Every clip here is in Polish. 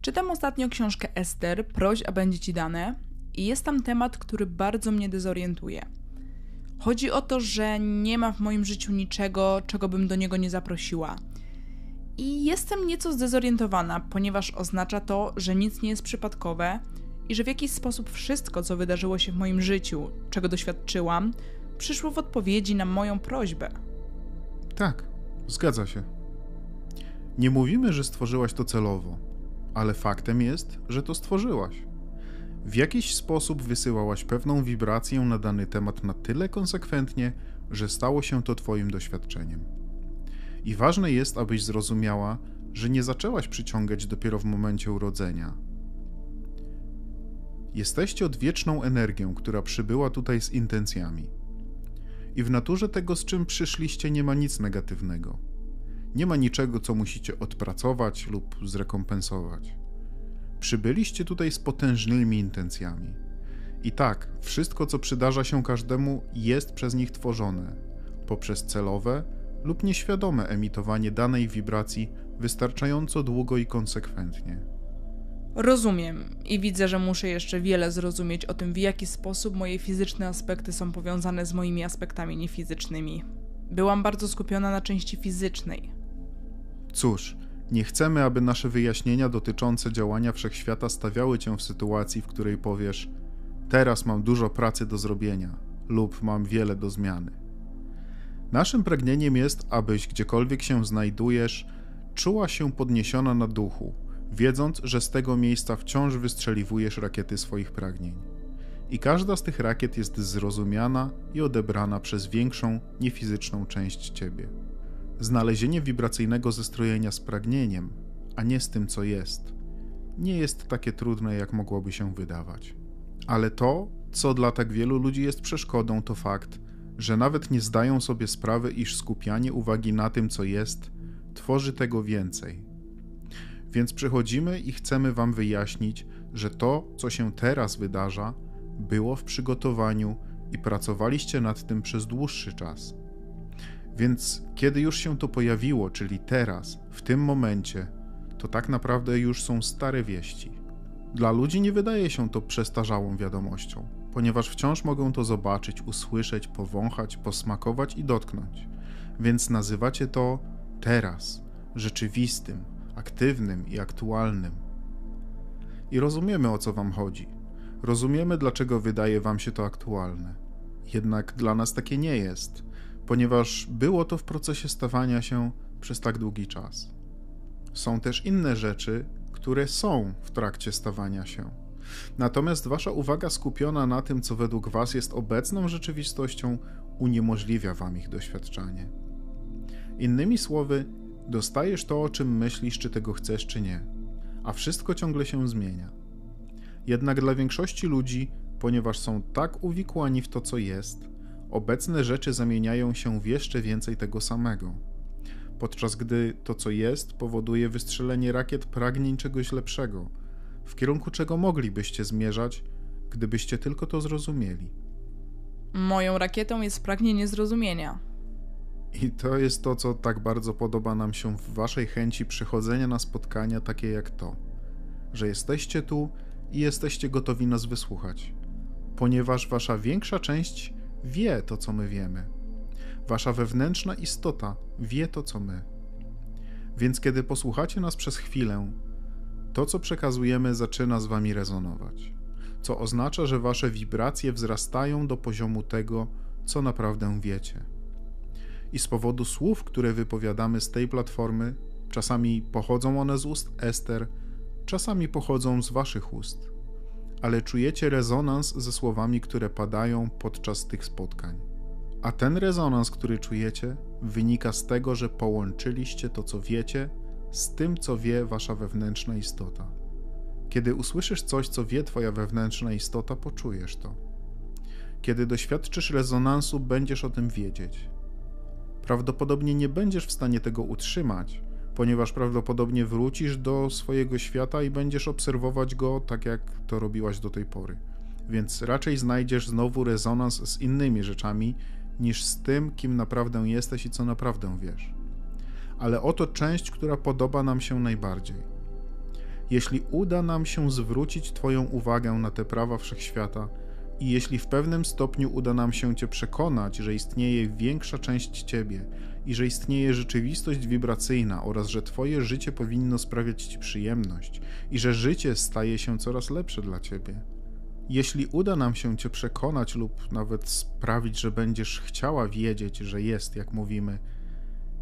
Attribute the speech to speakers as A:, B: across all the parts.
A: Czytam ostatnio książkę Ester, proś, a będzie ci dane, i jest tam temat, który bardzo mnie dezorientuje. Chodzi o to, że nie ma w moim życiu niczego, czego bym do niego nie zaprosiła. I jestem nieco zdezorientowana, ponieważ oznacza to, że nic nie jest przypadkowe i że w jakiś sposób wszystko, co wydarzyło się w moim życiu, czego doświadczyłam, przyszło w odpowiedzi na moją prośbę.
B: Tak, zgadza się. Nie mówimy, że stworzyłaś to celowo, ale faktem jest, że to stworzyłaś. W jakiś sposób wysyłałaś pewną wibrację na dany temat na tyle konsekwentnie, że stało się to Twoim doświadczeniem. I ważne jest, abyś zrozumiała, że nie zaczęłaś przyciągać dopiero w momencie urodzenia. Jesteście odwieczną energią, która przybyła tutaj z intencjami. I w naturze tego, z czym przyszliście, nie ma nic negatywnego. Nie ma niczego, co musicie odpracować lub zrekompensować. Przybyliście tutaj z potężnymi intencjami. I tak, wszystko, co przydarza się każdemu, jest przez nich tworzone poprzez celowe lub nieświadome emitowanie danej wibracji wystarczająco długo i konsekwentnie.
A: Rozumiem i widzę, że muszę jeszcze wiele zrozumieć o tym, w jaki sposób moje fizyczne aspekty są powiązane z moimi aspektami niefizycznymi. Byłam bardzo skupiona na części fizycznej.
B: Cóż, nie chcemy, aby nasze wyjaśnienia dotyczące działania wszechświata stawiały cię w sytuacji, w której powiesz: Teraz mam dużo pracy do zrobienia, lub mam wiele do zmiany. Naszym pragnieniem jest, abyś gdziekolwiek się znajdujesz, czuła się podniesiona na duchu, wiedząc, że z tego miejsca wciąż wystrzeliwujesz rakiety swoich pragnień. I każda z tych rakiet jest zrozumiana i odebrana przez większą, niefizyczną część ciebie. Znalezienie wibracyjnego zestrojenia z pragnieniem, a nie z tym, co jest, nie jest takie trudne, jak mogłoby się wydawać. Ale to, co dla tak wielu ludzi jest przeszkodą, to fakt, że nawet nie zdają sobie sprawy, iż skupianie uwagi na tym, co jest, tworzy tego więcej. Więc przychodzimy i chcemy Wam wyjaśnić, że to, co się teraz wydarza, było w przygotowaniu i pracowaliście nad tym przez dłuższy czas. Więc kiedy już się to pojawiło, czyli teraz, w tym momencie, to tak naprawdę już są stare wieści. Dla ludzi nie wydaje się to przestarzałą wiadomością, ponieważ wciąż mogą to zobaczyć, usłyszeć, powąchać, posmakować i dotknąć. Więc nazywacie to teraz, rzeczywistym, aktywnym i aktualnym. I rozumiemy o co Wam chodzi. Rozumiemy, dlaczego wydaje Wam się to aktualne. Jednak dla nas takie nie jest ponieważ było to w procesie stawania się przez tak długi czas. Są też inne rzeczy, które są w trakcie stawania się. Natomiast wasza uwaga skupiona na tym, co według was jest obecną rzeczywistością, uniemożliwia wam ich doświadczanie. Innymi słowy, dostajesz to, o czym myślisz, czy tego chcesz, czy nie, a wszystko ciągle się zmienia. Jednak dla większości ludzi, ponieważ są tak uwikłani w to, co jest, obecne rzeczy zamieniają się w jeszcze więcej tego samego, podczas gdy to, co jest, powoduje wystrzelenie rakiet pragnień czegoś lepszego, w kierunku czego moglibyście zmierzać, gdybyście tylko to zrozumieli.
A: Moją rakietą jest pragnienie zrozumienia.
B: I to jest to, co tak bardzo podoba nam się w Waszej chęci przychodzenia na spotkania takie jak to, że jesteście tu i jesteście gotowi nas wysłuchać, ponieważ Wasza większa część wie to, co my wiemy. Wasza wewnętrzna istota wie to, co my. Więc kiedy posłuchacie nas przez chwilę, to, co przekazujemy, zaczyna z wami rezonować, co oznacza, że wasze wibracje wzrastają do poziomu tego, co naprawdę wiecie. I z powodu słów, które wypowiadamy z tej platformy, czasami pochodzą one z ust Ester, czasami pochodzą z waszych ust ale czujecie rezonans ze słowami, które padają podczas tych spotkań. A ten rezonans, który czujecie, wynika z tego, że połączyliście to, co wiecie, z tym, co wie wasza wewnętrzna istota. Kiedy usłyszysz coś, co wie twoja wewnętrzna istota, poczujesz to. Kiedy doświadczysz rezonansu, będziesz o tym wiedzieć. Prawdopodobnie nie będziesz w stanie tego utrzymać, ponieważ prawdopodobnie wrócisz do swojego świata i będziesz obserwować go tak, jak to robiłaś do tej pory. Więc raczej znajdziesz znowu rezonans z innymi rzeczami niż z tym, kim naprawdę jesteś i co naprawdę wiesz. Ale oto część, która podoba nam się najbardziej. Jeśli uda nam się zwrócić Twoją uwagę na te prawa wszechświata, i jeśli w pewnym stopniu uda nam się Cię przekonać, że istnieje większa część Ciebie i że istnieje rzeczywistość wibracyjna oraz że Twoje życie powinno sprawiać Ci przyjemność i że życie staje się coraz lepsze dla Ciebie, jeśli uda nam się Cię przekonać lub nawet sprawić, że będziesz chciała wiedzieć, że jest, jak mówimy,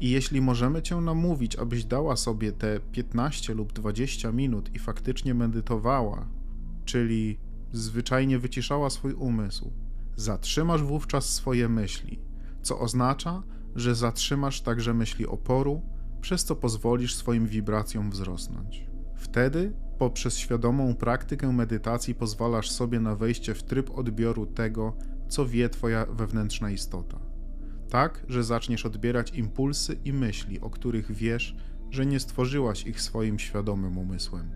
B: i jeśli możemy Cię namówić, abyś dała sobie te 15 lub 20 minut i faktycznie medytowała, czyli zwyczajnie wyciszała swój umysł, zatrzymasz wówczas swoje myśli, co oznacza, że zatrzymasz także myśli oporu, przez co pozwolisz swoim wibracjom wzrosnąć. Wtedy, poprzez świadomą praktykę medytacji, pozwalasz sobie na wejście w tryb odbioru tego, co wie Twoja wewnętrzna istota. Tak, że zaczniesz odbierać impulsy i myśli, o których wiesz, że nie stworzyłaś ich swoim świadomym umysłem.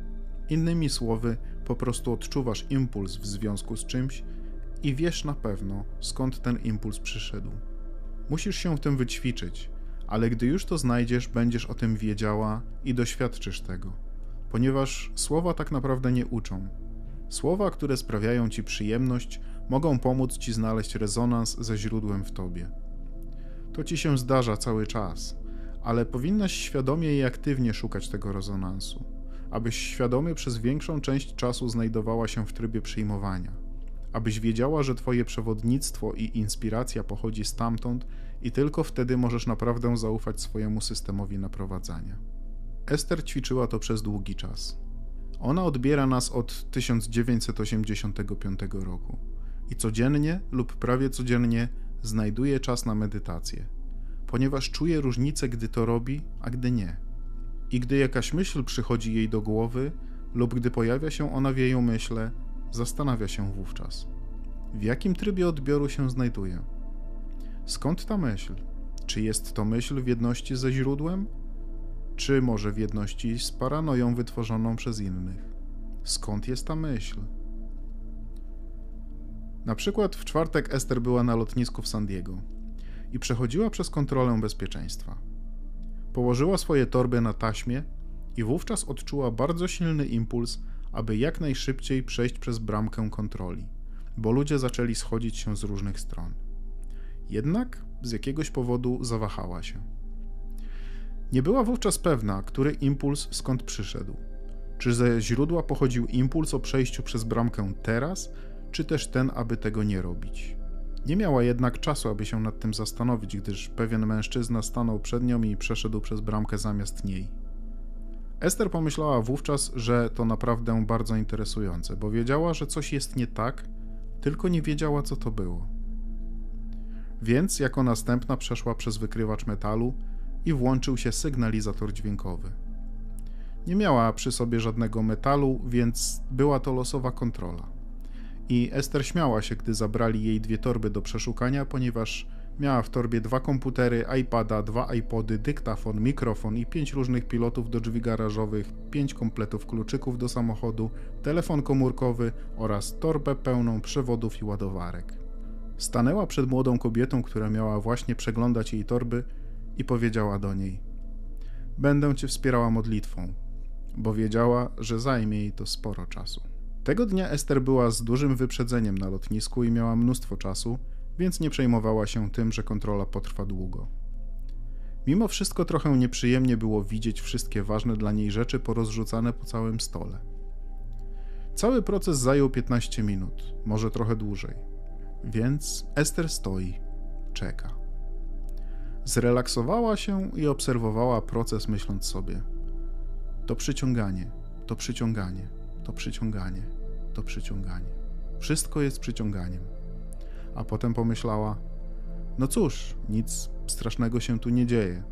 B: Innymi słowy, po prostu odczuwasz impuls w związku z czymś i wiesz na pewno, skąd ten impuls przyszedł. Musisz się w tym wyćwiczyć, ale gdy już to znajdziesz, będziesz o tym wiedziała i doświadczysz tego, ponieważ słowa tak naprawdę nie uczą. Słowa, które sprawiają ci przyjemność, mogą pomóc ci znaleźć rezonans ze źródłem w tobie. To ci się zdarza cały czas, ale powinnaś świadomie i aktywnie szukać tego rezonansu, abyś świadomie przez większą część czasu znajdowała się w trybie przyjmowania abyś wiedziała, że Twoje przewodnictwo i inspiracja pochodzi stamtąd i tylko wtedy możesz naprawdę zaufać swojemu systemowi naprowadzania. Ester ćwiczyła to przez długi czas. Ona odbiera nas od 1985 roku i codziennie lub prawie codziennie znajduje czas na medytację, ponieważ czuje różnicę, gdy to robi, a gdy nie. I gdy jakaś myśl przychodzi jej do głowy, lub gdy pojawia się ona w jej umyśle, Zastanawia się wówczas, w jakim trybie odbioru się znajduje. Skąd ta myśl? Czy jest to myśl w jedności ze źródłem? Czy może w jedności z paranoją wytworzoną przez innych? Skąd jest ta myśl? Na przykład w czwartek Ester była na lotnisku w San Diego i przechodziła przez kontrolę bezpieczeństwa. Położyła swoje torby na taśmie i wówczas odczuła bardzo silny impuls, aby jak najszybciej przejść przez bramkę kontroli, bo ludzie zaczęli schodzić się z różnych stron. Jednak z jakiegoś powodu zawahała się. Nie była wówczas pewna, który impuls skąd przyszedł. Czy ze źródła pochodził impuls o przejściu przez bramkę teraz, czy też ten, aby tego nie robić. Nie miała jednak czasu, aby się nad tym zastanowić, gdyż pewien mężczyzna stanął przed nią i przeszedł przez bramkę zamiast niej. Ester pomyślała wówczas, że to naprawdę bardzo interesujące, bo wiedziała, że coś jest nie tak, tylko nie wiedziała, co to było. Więc jako następna przeszła przez wykrywacz metalu i włączył się sygnalizator dźwiękowy. Nie miała przy sobie żadnego metalu, więc była to losowa kontrola. I Ester śmiała się, gdy zabrali jej dwie torby do przeszukania, ponieważ Miała w torbie dwa komputery, iPada, dwa iPody, dyktafon, mikrofon i pięć różnych pilotów do drzwi garażowych, pięć kompletów kluczyków do samochodu, telefon komórkowy oraz torbę pełną przewodów i ładowarek. Stanęła przed młodą kobietą, która miała właśnie przeglądać jej torby i powiedziała do niej: Będę cię wspierała modlitwą, bo wiedziała, że zajmie jej to sporo czasu. Tego dnia Ester była z dużym wyprzedzeniem na lotnisku i miała mnóstwo czasu, więc nie przejmowała się tym, że kontrola potrwa długo. Mimo wszystko trochę nieprzyjemnie było widzieć wszystkie ważne dla niej rzeczy porozrzucane po całym stole. Cały proces zajął 15 minut, może trochę dłużej. Więc Ester stoi, czeka. Zrelaksowała się i obserwowała proces, myśląc sobie: to przyciąganie, to przyciąganie, to przyciąganie, to przyciąganie. Wszystko jest przyciąganiem a potem pomyślała: No cóż, nic strasznego się tu nie dzieje.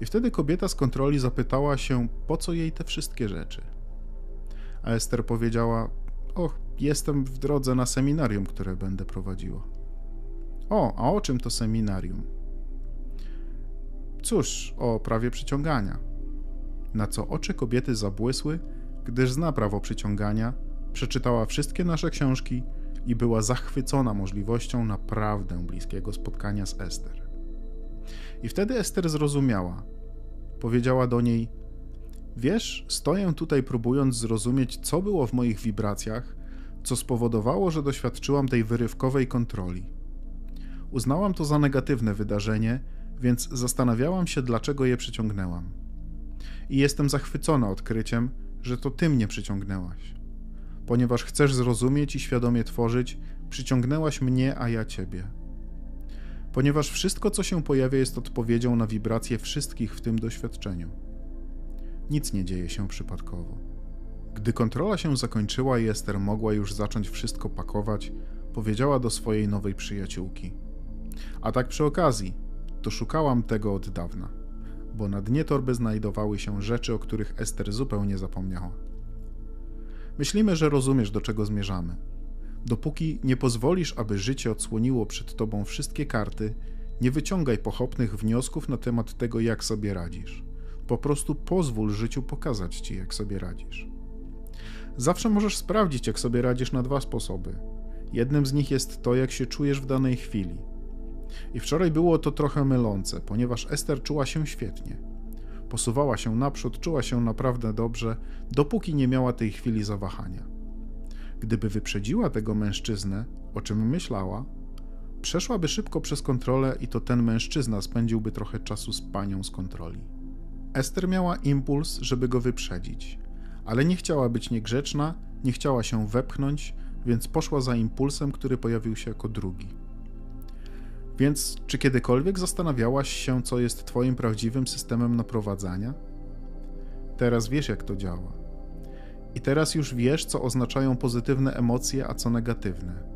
B: I wtedy kobieta z kontroli zapytała się, po co jej te wszystkie rzeczy. A Ester powiedziała: Och, jestem w drodze na seminarium, które będę prowadziła. O, a o czym to seminarium? Cóż, o prawie przyciągania. Na co oczy kobiety zabłysły, gdyż zna prawo przyciągania, przeczytała wszystkie nasze książki i była zachwycona możliwością naprawdę bliskiego spotkania z Ester. I wtedy Ester zrozumiała. Powiedziała do niej: Wiesz, stoję tutaj próbując zrozumieć, co było w moich wibracjach, co spowodowało, że doświadczyłam tej wyrywkowej kontroli. Uznałam to za negatywne wydarzenie, więc zastanawiałam się, dlaczego je przyciągnęłam. I jestem zachwycona odkryciem, że to ty mnie przyciągnęłaś. Ponieważ chcesz zrozumieć i świadomie tworzyć, przyciągnęłaś mnie, a ja ciebie. Ponieważ wszystko, co się pojawia, jest odpowiedzią na wibracje wszystkich w tym doświadczeniu. Nic nie dzieje się przypadkowo. Gdy kontrola się zakończyła i Ester mogła już zacząć wszystko pakować, powiedziała do swojej nowej przyjaciółki: A tak przy okazji, to szukałam tego od dawna, bo na dnie torby znajdowały się rzeczy, o których Ester zupełnie zapomniała. Myślimy, że rozumiesz, do czego zmierzamy. Dopóki nie pozwolisz, aby życie odsłoniło przed tobą wszystkie karty, nie wyciągaj pochopnych wniosków na temat tego, jak sobie radzisz. Po prostu pozwól życiu pokazać ci, jak sobie radzisz. Zawsze możesz sprawdzić, jak sobie radzisz na dwa sposoby. Jednym z nich jest to, jak się czujesz w danej chwili. I wczoraj było to trochę mylące, ponieważ Ester czuła się świetnie. Posuwała się naprzód, czuła się naprawdę dobrze, dopóki nie miała tej chwili zawahania. Gdyby wyprzedziła tego mężczyznę, o czym myślała, przeszłaby szybko przez kontrolę i to ten mężczyzna spędziłby trochę czasu z panią z kontroli. Ester miała impuls, żeby go wyprzedzić, ale nie chciała być niegrzeczna, nie chciała się wepchnąć, więc poszła za impulsem, który pojawił się jako drugi. Więc czy kiedykolwiek zastanawiałaś się, co jest Twoim prawdziwym systemem naprowadzania? Teraz wiesz, jak to działa. I teraz już wiesz, co oznaczają pozytywne emocje, a co negatywne.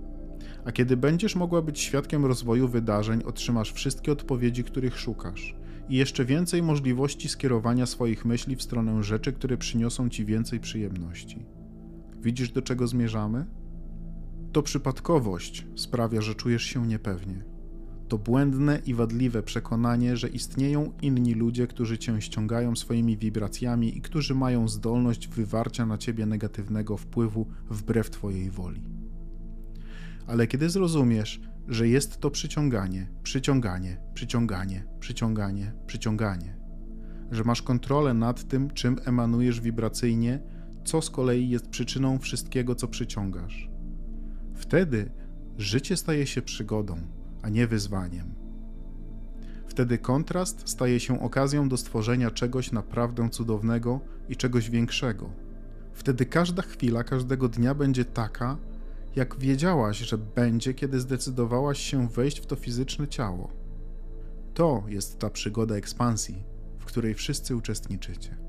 B: A kiedy będziesz mogła być świadkiem rozwoju wydarzeń, otrzymasz wszystkie odpowiedzi, których szukasz i jeszcze więcej możliwości skierowania swoich myśli w stronę rzeczy, które przyniosą ci więcej przyjemności. Widzisz, do czego zmierzamy? To przypadkowość sprawia, że czujesz się niepewnie. To błędne i wadliwe przekonanie, że istnieją inni ludzie, którzy cię ściągają swoimi wibracjami i którzy mają zdolność wywarcia na ciebie negatywnego wpływu wbrew twojej woli. Ale kiedy zrozumiesz, że jest to przyciąganie, przyciąganie, przyciąganie, przyciąganie, przyciąganie, że masz kontrolę nad tym, czym emanujesz wibracyjnie, co z kolei jest przyczyną wszystkiego, co przyciągasz. Wtedy życie staje się przygodą, a nie wyzwaniem. Wtedy kontrast staje się okazją do stworzenia czegoś naprawdę cudownego i czegoś większego. Wtedy każda chwila każdego dnia będzie taka, jak wiedziałaś, że będzie, kiedy zdecydowałaś się wejść w to fizyczne ciało. To jest ta przygoda ekspansji, w której wszyscy uczestniczycie.